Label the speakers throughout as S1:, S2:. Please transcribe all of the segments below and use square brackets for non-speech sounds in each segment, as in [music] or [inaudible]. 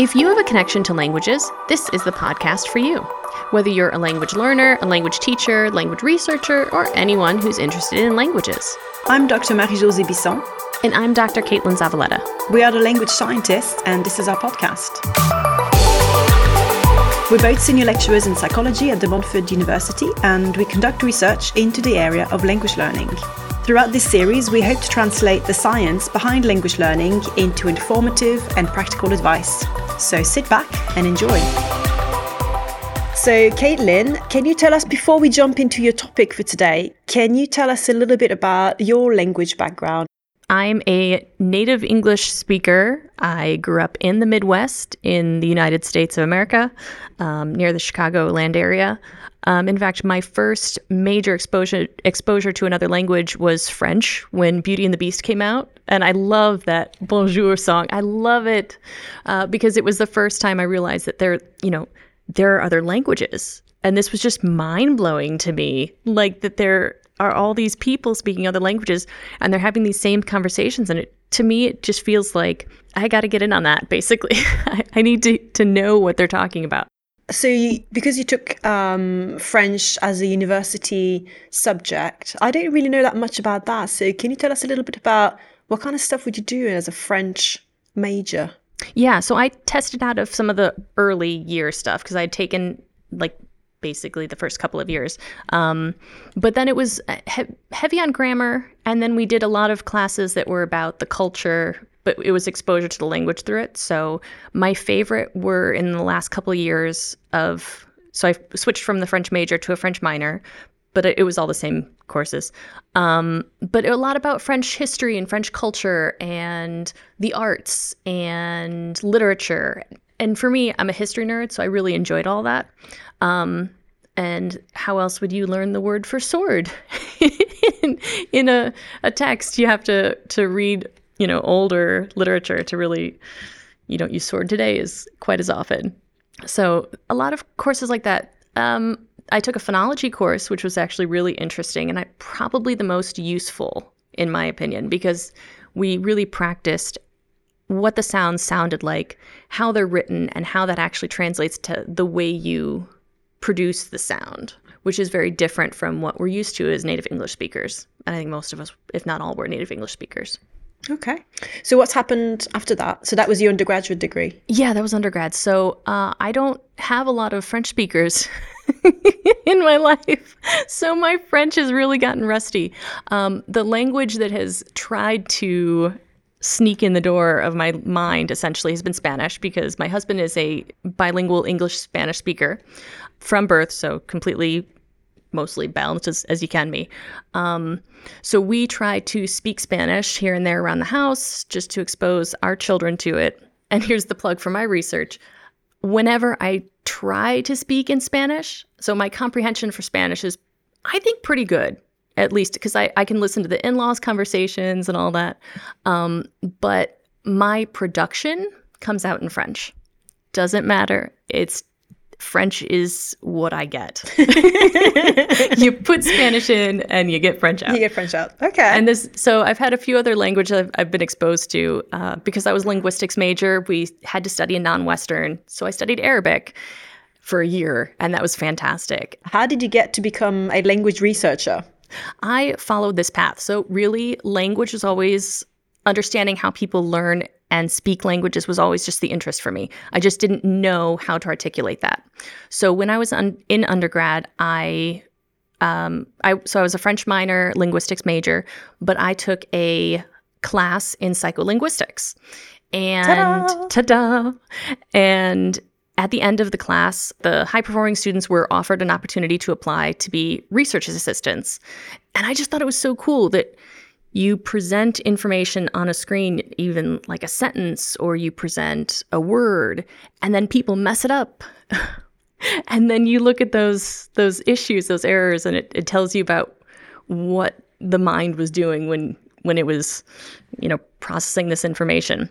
S1: If you have a connection to languages, this is the podcast for you. Whether you're a language learner, a language teacher, language researcher, or anyone who's interested in languages.
S2: I'm Dr. Marie-Josée Bisson.
S1: And I'm Dr. Kaitlyn Zavaleta.
S2: We are the language scientists, and this is our podcast. We're both senior lecturers in psychology at De Montfort University, and we conduct research into the area of language learning. Throughout this series, we hope to translate the science behind language learning into informative and practical advice. So sit back and enjoy. So, Kaitlyn, can you tell us before we jump into your topic for today, can you tell us a little bit about your language background?
S1: I'm a native English speaker. I grew up in the Midwest in the United States of America, um, near the Chicagoland area. Um, in fact, my first major exposure exposure to another language was French when Beauty and the Beast came out, and I love that Bonjour song. I love it uh, because it was the first time I realized that there, you know, there are other languages, and this was just mind blowing to me. Like that there are all these people speaking other languages, and they're having these same conversations, and it to me it just feels like I got to get in on that. Basically, [laughs] I, I need to to know what they're talking about.
S2: So, you, because you took um, French as a university subject, I don't really know that much about that. So, can you tell us a little bit about what kind of stuff would you do as a French major?
S1: Yeah, so I tested out of some of the early year stuff because I had taken like basically the first couple of years. Um, but then it was he- heavy on grammar, and then we did a lot of classes that were about the culture but it was exposure to the language through it. So my favorite were in the last couple of years of so I switched from the French major to a French minor, but it, it was all the same courses. Um, but a lot about French history and French culture and the arts and literature. And for me, I'm a history nerd, so I really enjoyed all that. Um, and how else would you learn the word for sword? [laughs] in, in a, a text, you have to to read you know, older literature to really, you don't use sword today is quite as often. So a lot of courses like that. Um, I took a phonology course, which was actually really interesting and I probably the most useful in my opinion because we really practiced what the sounds sounded like, how they're written, and how that actually translates to the way you produce the sound, which is very different from what we're used to as native English speakers. And I think most of us, if not all, were native English speakers.
S2: Okay. So what's happened after that? So that was your undergraduate degree?
S1: Yeah, that was undergrad. So uh, I don't have a lot of French speakers [laughs] in my life. So my French has really gotten rusty. Um, the language that has tried to sneak in the door of my mind essentially has been Spanish because my husband is a bilingual English Spanish speaker from birth, so completely mostly balanced as, as you can be. Um, so we try to speak Spanish here and there around the house just to expose our children to it. And here's the plug for my research. Whenever I try to speak in Spanish, so my comprehension for Spanish is, I think, pretty good, at least because I, I can listen to the in laws conversations and all that. Um, but my production comes out in French. Doesn't matter. It's French is what I get. [laughs] you put Spanish in and you get French out.
S2: You get French out. Okay.
S1: And this, so I've had a few other languages I've, I've been exposed to uh, because I was linguistics major. We had to study a non-Western, so I studied Arabic for a year, and that was fantastic.
S2: How did you get to become a language researcher?
S1: I followed this path. So really, language is always understanding how people learn and speak languages was always just the interest for me. I just didn't know how to articulate that. So when I was un- in undergrad, I um, I so I was a French minor, linguistics major, but I took a class in psycholinguistics. And ta-da! ta-da! And at the end of the class, the high performing students were offered an opportunity to apply to be research assistants. And I just thought it was so cool that you present information on a screen, even like a sentence, or you present a word, and then people mess it up. [laughs] and then you look at those those issues, those errors, and it, it tells you about what the mind was doing when when it was, you know, processing this information.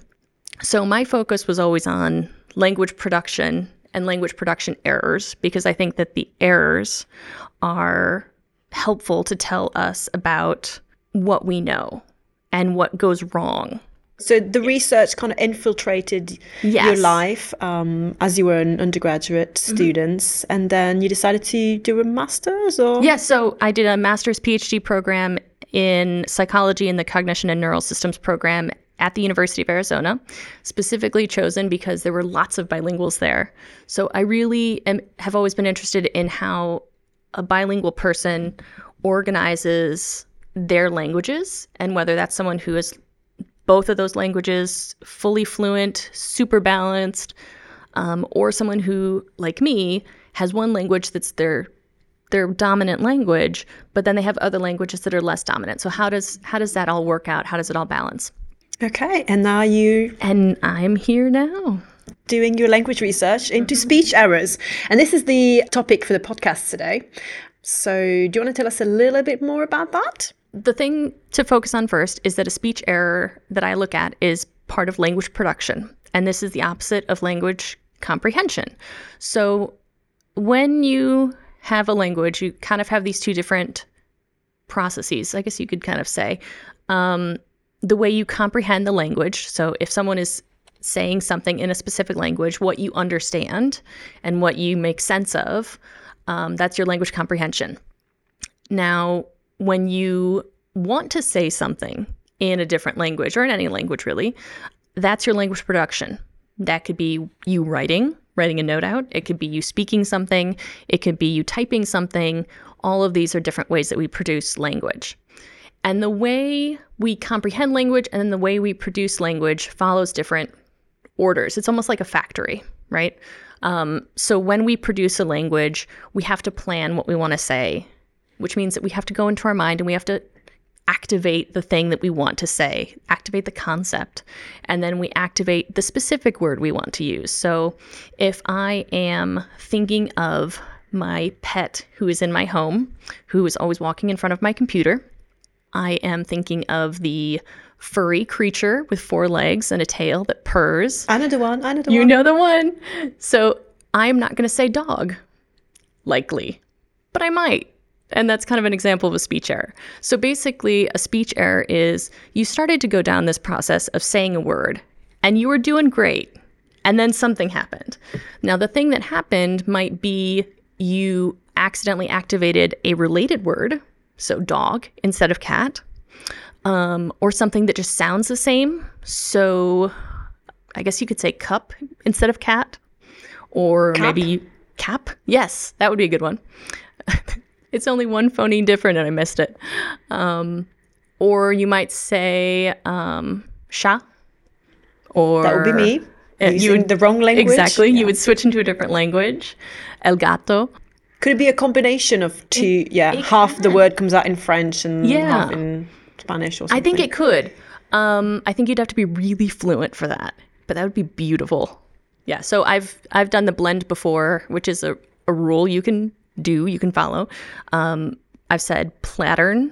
S1: So my focus was always on language production and language production errors because I think that the errors are helpful to tell us about what we know and what goes wrong
S2: So the research kind of infiltrated your
S1: Yes. Mm-hmm.
S2: life um, as you were an undergraduate student, and then you decided to do a master's, or
S1: Yeah, so I did a master's PhD program in psychology in the cognition and neural systems program at the University of Arizona, specifically chosen because there were lots of bilinguals there. So I really am, have always been interested in how a bilingual person organizes their languages and whether that's someone who is both of those languages fully fluent, super balanced, um, or someone who, like me, has one language that's their their dominant language, but then they have other languages that are less dominant. So how does how does that all work out? How does it all balance?
S2: Okay, and now you
S1: And I'm here now.
S2: doing your language research into speech errors, and this is the topic for the podcast today. So, do you want to tell us a little bit more about that?
S1: The thing to focus on first is that a speech error that I look at is part of language production, and this is the opposite of language comprehension. So when you have a language, you kind of have these two different processes, I guess you could kind of say. Um, the way you comprehend the language. So if someone is saying something in a specific language, what you understand and what you make sense of, um, that's your language comprehension. Now, when you want to say something in a different language or in any language really, that's your language production. That could be you writing, writing a note out. It could be you speaking something. It could be you typing something. All of these are different ways that we produce language. And the way we comprehend language and then the way we produce language follows different orders. It's almost like a factory, right? Um, so when we produce a language, we have to plan what we want to say, which means that we have to go into our mind and we have to activate the thing that we want to say, activate the concept, and then we activate the specific word we want to use. So if I am thinking of my pet who is in my home, who is always walking in front of my computer, I am thinking of the furry creature with four legs and a tail that purrs.
S2: I know the one. I know the
S1: You
S2: one.
S1: know the one. So I'm not going to say dog, likely, but I might. And that's kind of an example of a speech error. So basically, a speech error is you started to go down this process of saying a word and you were doing great. And then something happened. Now, the thing that happened might be you accidentally activated a related word, so dog instead of cat, um, or something that just sounds the same. So I guess you could say cup instead of cat, or
S2: Cap?
S1: maybe cap. Yes, that would be a good one. [laughs] it's only one phoneme different, and I missed it. Um, or you might say um, sha. Or
S2: That would be me.
S1: Uh, you would-
S2: the wrong language.
S1: Exactly.
S2: Yeah.
S1: You would switch into a different language. El gato.
S2: Could it be a combination of two? yeah, half the word comes out in French and
S1: Yeah.
S2: half in Spanish or something.
S1: I think it could. Um, I think you'd have to be really fluent for that, but that would be beautiful. Yeah. So I've I've done the blend before, which is a, a rule you can do, you can follow. Um, I've said Platurn.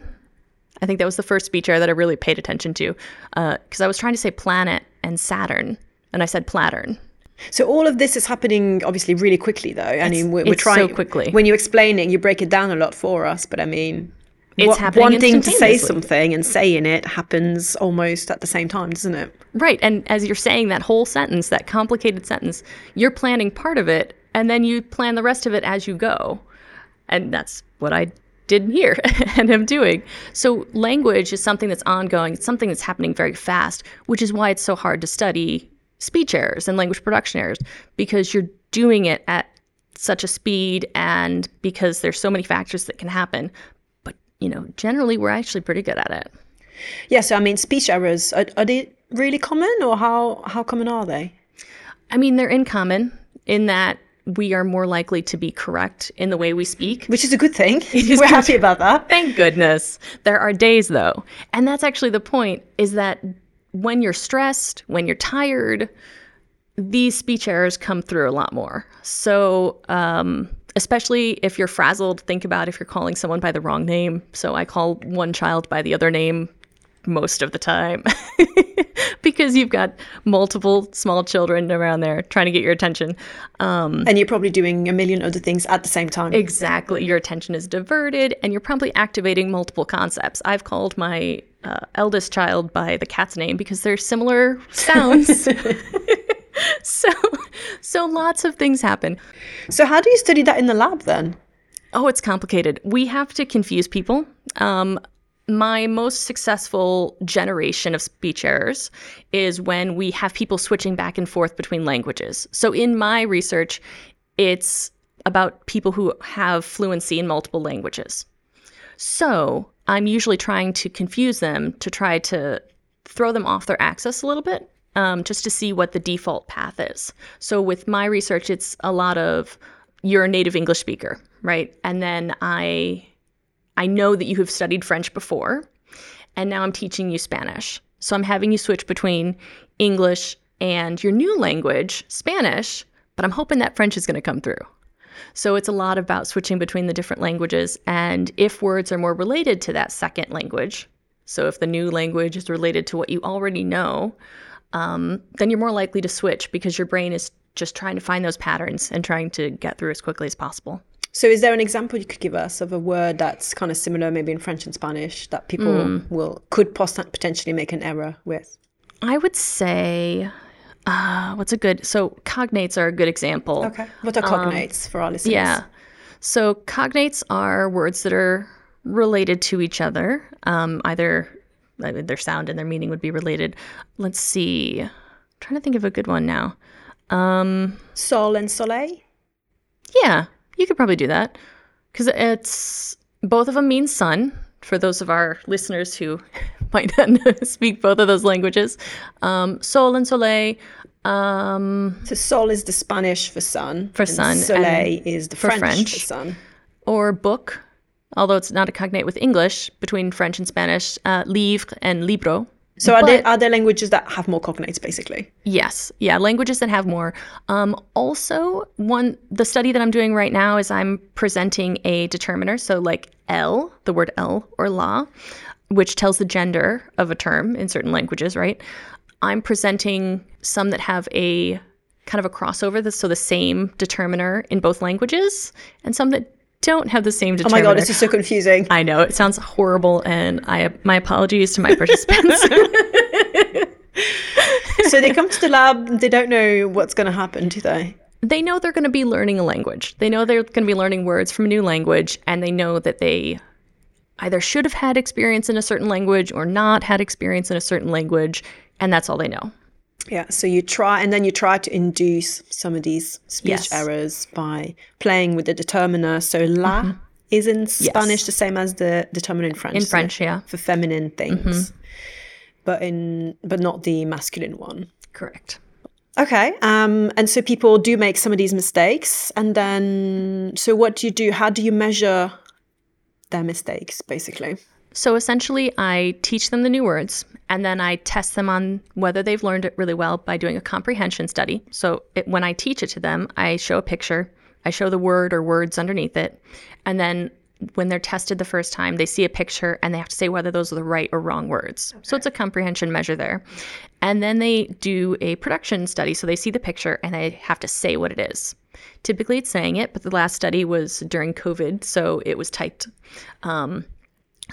S1: I think that was the first speech error that I really paid attention to, because I was trying to say planet and Saturn, and I said Platurn.
S2: So all of this is happening obviously really quickly, though. I mean, we're, we're
S1: it's so quickly.
S2: When you explain it, you break it down a lot for us. But I mean,
S1: It's
S2: wa-
S1: happening
S2: wanting to say something and saying it happens almost at the same time, doesn't it?
S1: Right. And as you're saying that whole sentence, that complicated sentence, you're planning part of it and then you plan the rest of it as you go. And that's what I did here [laughs] and am doing. So language is something that's ongoing, it's something that's happening very fast, which is why it's so hard to study speech errors and language production errors because you're doing it at such a speed and because there's so many factors that can happen. But, you know, generally we're actually pretty good at it.
S2: Yeah. So I mean, speech errors are, are they really common, or how how common are they?
S1: I mean, they're in common in that we are more likely to be correct in the way we speak.
S2: Which is a good thing. [laughs] We're happy about that.
S1: Thank goodness. There are days though. And that's actually the point is that when you're stressed, when you're tired, these speech errors come through a lot more. So, um, especially if you're frazzled, think about if you're calling someone by the wrong name. So, I call one child by the other name most of the time [laughs] because you've got multiple small children around there trying to get your attention. Um,
S2: And you're probably doing a million other things at the same time.
S1: Exactly. Your attention is diverted and you're probably activating multiple concepts. I've called my uh, eldest child by the cat's name because they're similar sounds. [laughs] so, so lots of things happen.
S2: So, how do you study that in the lab then?
S1: Oh, it's complicated. We have to confuse people. Um, my most successful generation of speech errors is when we have people switching back and forth between languages. So, in my research, it's about people who have fluency in multiple languages. So, I'm usually trying to confuse them to try to throw them off their axis a little bit, um, just to see what the default path is. So, with my research, it's a lot of you're a native English speaker, right? And then I I know that you have studied French before, and now I'm teaching you Spanish. So I'm having you switch between English and your new language, Spanish, but I'm hoping that French is going to come through. So it's a lot about switching between the different languages and if words are more related to that second language. So if the new language is related to what you already know, um, then you're more likely to switch because your brain is just trying to find those patterns and trying to get through as quickly as possible.
S2: So, is there an example you could give us of a word that's kind of similar, maybe in French and Spanish, that people mm. will could potentially make an error with?
S1: I would say, uh, what's a good? So, cognates are a good example.
S2: Okay, what are cognates um, for our listeners?
S1: Yeah, so cognates are words that are related to each other. Um, either I mean, their sound and their meaning would be related. Let's see. I'm trying to think of a good one now. Um,
S2: Sol and soleil.
S1: Yeah, you could probably do that because it's both of them mean sun for those of our listeners who [laughs] might not speak both of those languages. Um, sol and soleil. Um,
S2: so sol is the Spanish for sun.
S1: For sun.
S2: Soleil is the French, French for sun.
S1: Or book, although it's not a cognate with English between French and Spanish. Uh, livre and libro
S2: so are but, there are there languages that have more cognates basically?
S1: Yes. Yeah, languages that have more. Um, also, one the study that I'm doing right now is I'm presenting a determiner, so like L, the word L or la, which tells the gender of a term in certain languages, right? I'm presenting some that have a kind of a crossover, so the same determiner in both languages, and some that don't have the same determiner.
S2: Oh my god, this is so confusing.
S1: I know it sounds horrible, and I my apologies to my participants. [laughs] [laughs]
S2: so they come to the lab, they don't know what's going to happen, do they?
S1: They know they're going to be learning a language. They know they're going to be learning words from a new language, and they know that they either should have had experience in a certain language or not had experience in a certain language, and that's all they know.
S2: Yeah, so you try, and then you try to induce some of these speech yes. errors by playing with the determiner. So la mm-hmm. is in Spanish yes. the same as the determiner in French.
S1: In French, yeah,
S2: for feminine things, mm-hmm. but in but not the masculine one.
S1: Correct.
S2: Okay, um, and so people do make some of these mistakes, and then so what do you do? How do you measure their mistakes, basically?
S1: So essentially, I teach them the new words and then I test them on whether they've learned it really well by doing a comprehension study. So it, when I teach it to them, I show a picture, I show the word or words underneath it, and then when they're tested the first time, they see a picture and they have to say whether those are the right or wrong words. Okay. So it's a comprehension measure there. And then they do a production study. So they see the picture and they have to say what it is. Typically, it's saying it, but the last study was during COVID, so it was typed. Um,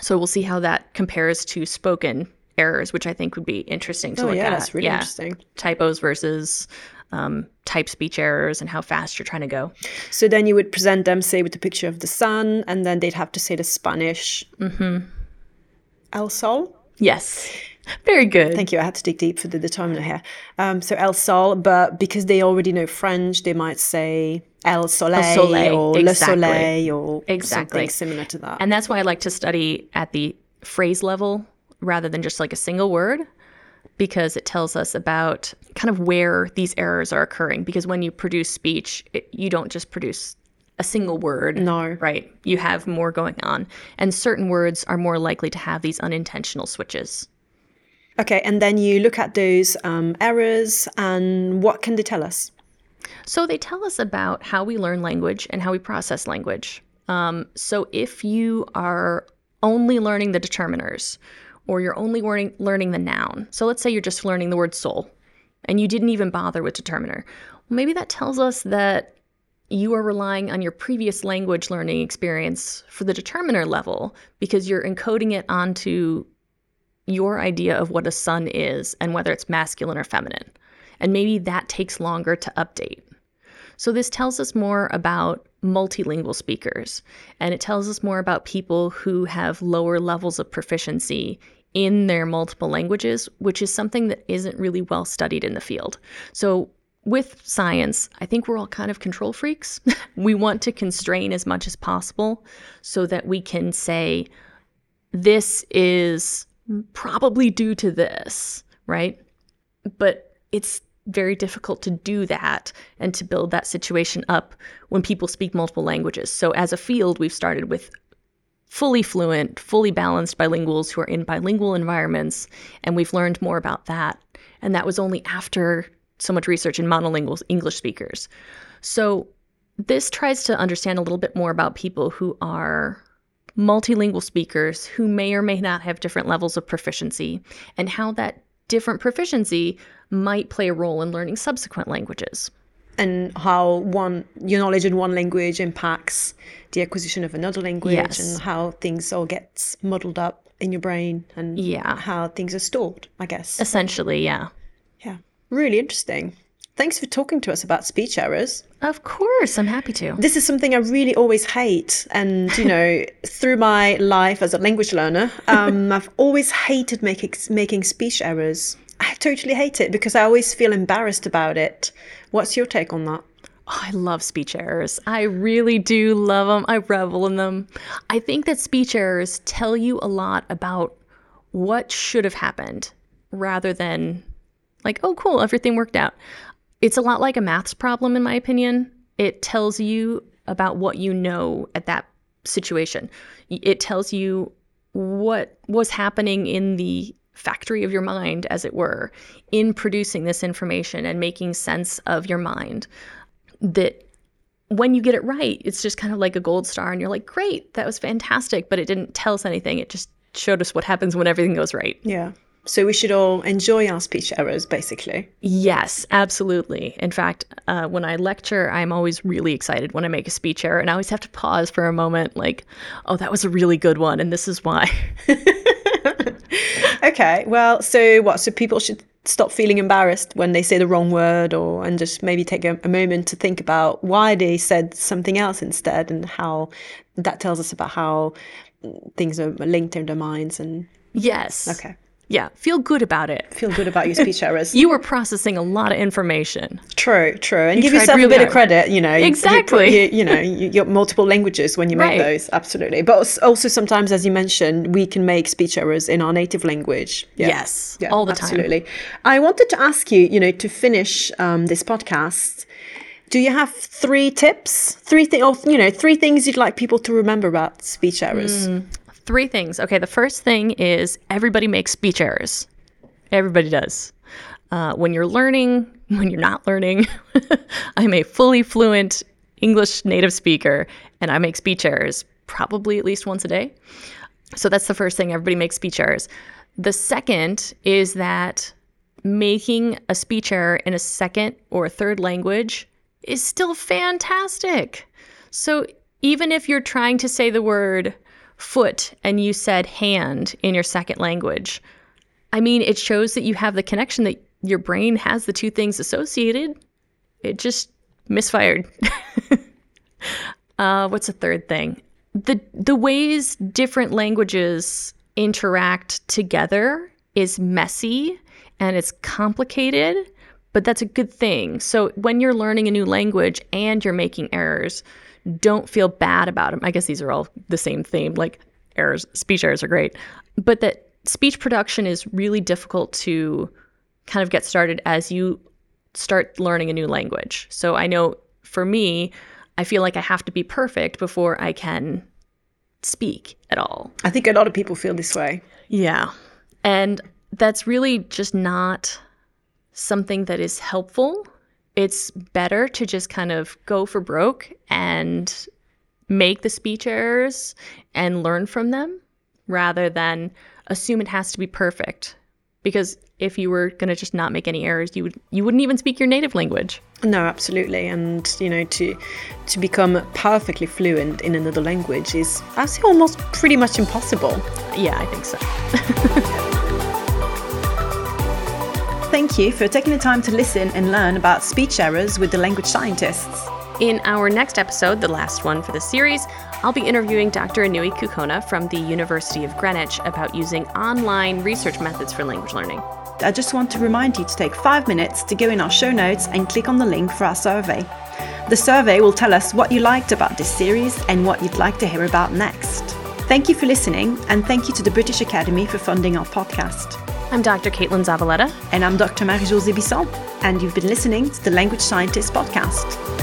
S1: so we'll see how that compares to spoken errors, which I think would be interesting to
S2: oh,
S1: look
S2: yeah,
S1: at.
S2: That's really yeah, interesting.
S1: Typos versus um, type speech errors and how fast you're trying to go.
S2: So then you would present them, say, with the picture of the sun, and then they'd have to say the Spanish.
S1: Mm-hmm.
S2: El Sol?
S1: Yes. [laughs] Very good.
S2: Thank you. I had to dig deep for the determiner here. Um, so El Sol, but because they already know French, they might say El Soleil, El Soleil or exactly. Le Soleil or exactly. something similar to that.
S1: And that's why I like to study at the phrase level rather than just like a single word because it tells us about kind of where these errors are occurring. Because when you produce speech, it, you don't just produce a single word.
S2: No.
S1: Right. You have more going on. And certain words are more likely to have these unintentional switches.
S2: Okay. And then you look at those um, errors and what can they tell us?
S1: So they tell us about how we learn language and how we process language. Um, so if you are only learning the determiners, or you're only learning, learning the noun. So let's say you're just learning the word soul and you didn't even bother with determiner. Well, maybe that tells us that you are relying on your previous language learning experience for the determiner level because you're encoding it onto your idea of what a sun is and whether it's masculine or feminine. And maybe that takes longer to update. So, this tells us more about multilingual speakers, and it tells us more about people who have lower levels of proficiency in their multiple languages, which is something that isn't really well studied in the field. So, with science, I think we're all kind of control freaks. [laughs] we want to constrain as much as possible so that we can say, this is probably due to this, right? But it's very difficult to do that and to build that situation up when people speak multiple languages. So, as a field, we've started with fully fluent, fully balanced bilinguals who are in bilingual environments, and we've learned more about that. And that was only after so much research in monolingual English speakers. So, this tries to understand a little bit more about people who are multilingual speakers who may or may not have different levels of proficiency and how that different proficiency might play a role in learning subsequent languages.
S2: And how one your knowledge in one language impacts the acquisition of another language
S1: Yes.
S2: and how things all gets muddled up in your brain and
S1: Yeah.
S2: how things are stored, I guess.
S1: Essentially, yeah.
S2: Yeah. Really interesting. Thanks for talking to us about speech errors.
S1: Of course, I'm happy to.
S2: This is something I really always hate. And, you know, [laughs] through my life as a language learner, um, [laughs] I've always hated making, making speech errors. I totally hate it because I always feel embarrassed about it. What's your take on that?
S1: Oh, I love speech errors. I really do love them. I revel in them. I think that speech errors tell you a lot about what should have happened rather than like, oh, cool, everything worked out. It's a lot like a maths problem, in my opinion. It tells you about what you know at that situation. It tells you what was happening in the factory of your mind, as it were, in producing this information and making sense of your mind. That when you get it right, it's just kind of like a gold star, and you're like, great, that was fantastic, but it didn't tell us anything. It just showed us what happens when everything goes right.
S2: Yeah. So we should all enjoy our speech errors, basically.
S1: Yes, absolutely. In fact, uh, when I lecture, I'm always really excited when I make a speech error, and I always have to pause for a moment, like, oh, that was a really good one, and this is why. [laughs]
S2: Okay. Well, so what? So people should stop feeling embarrassed when they say the wrong word or and just maybe take a, a moment to think about why they said something else instead and how that tells us about how things are linked in their minds and
S1: yes.
S2: okay.
S1: Yeah, feel good about it.
S2: Feel good about your speech [laughs] errors.
S1: You were processing a lot of information.
S2: True, true, and give yourself
S1: really
S2: a bit of credit. You know, You- you-
S1: Exactly.
S2: You, you know, you, you got multiple languages when you make
S1: Right.
S2: those. Absolutely, but also sometimes, as you mentioned, we can make speech errors in our native language. Yeah.
S1: Yes, all the time.
S2: absolutely. I wanted to ask you, you know, to finish um, this podcast. Do you have three tips, three things, or you know, three things you'd like people to remember about speech errors?
S1: Three things. Okay, the first thing is everybody makes speech errors. Everybody does. Uh, when you're learning, [laughs] when you're not learning, [laughs] I'm a fully fluent English native speaker and I make speech errors probably at least once a day. So that's the first thing. Everybody makes speech errors. The second is that making a speech error in a second or third language is still fantastic. So even if you're trying to say the word foot and you said hand in your second language, I mean, it shows that you have the connection that your brain has the two things associated. It just misfired. [laughs] uh, what's the third thing? The the ways different languages interact together is messy and it's complicated, but that's a good thing. So when you're learning a new language and you're making errors, don't feel bad about them. I guess these are all the same theme. Like errors, speech errors are great, but that speech production is really difficult to kind of get started as you start learning a new language. So I know for me, I feel like I have to be perfect before I can speak at all.
S2: I think a lot of people feel this way.
S1: Yeah. And that's really just not something that is helpful. It's better to just kind of go for broke and make the speech errors and learn from them rather than assume it has to be perfect. Because if you were going to just not make any errors, you would you wouldn't even speak your native language.
S2: No, absolutely, and you know, to to become perfectly fluent in another language is, I say, almost pretty much impossible.
S1: Yeah, I think so. [laughs]
S2: thank you for taking the time to listen and learn about speech errors with the language scientists.
S1: In our next episode, the last one for the series, I'll be interviewing Dr. Inui Kukona from the University of Greenwich about using online research methods for language learning.
S2: I just want to remind you to take five minutes to go in our show notes and click on the link for our survey. The survey will tell us what you liked about this series and what you'd like to hear about next. Thank you for listening, and thank you to the British Academy for funding our podcast.
S1: I'm Dr. Kaitlyn Zavaleta.
S2: And I'm Dr. Marie-Josée Bisson, and you've been listening to the Language Scientist Podcast.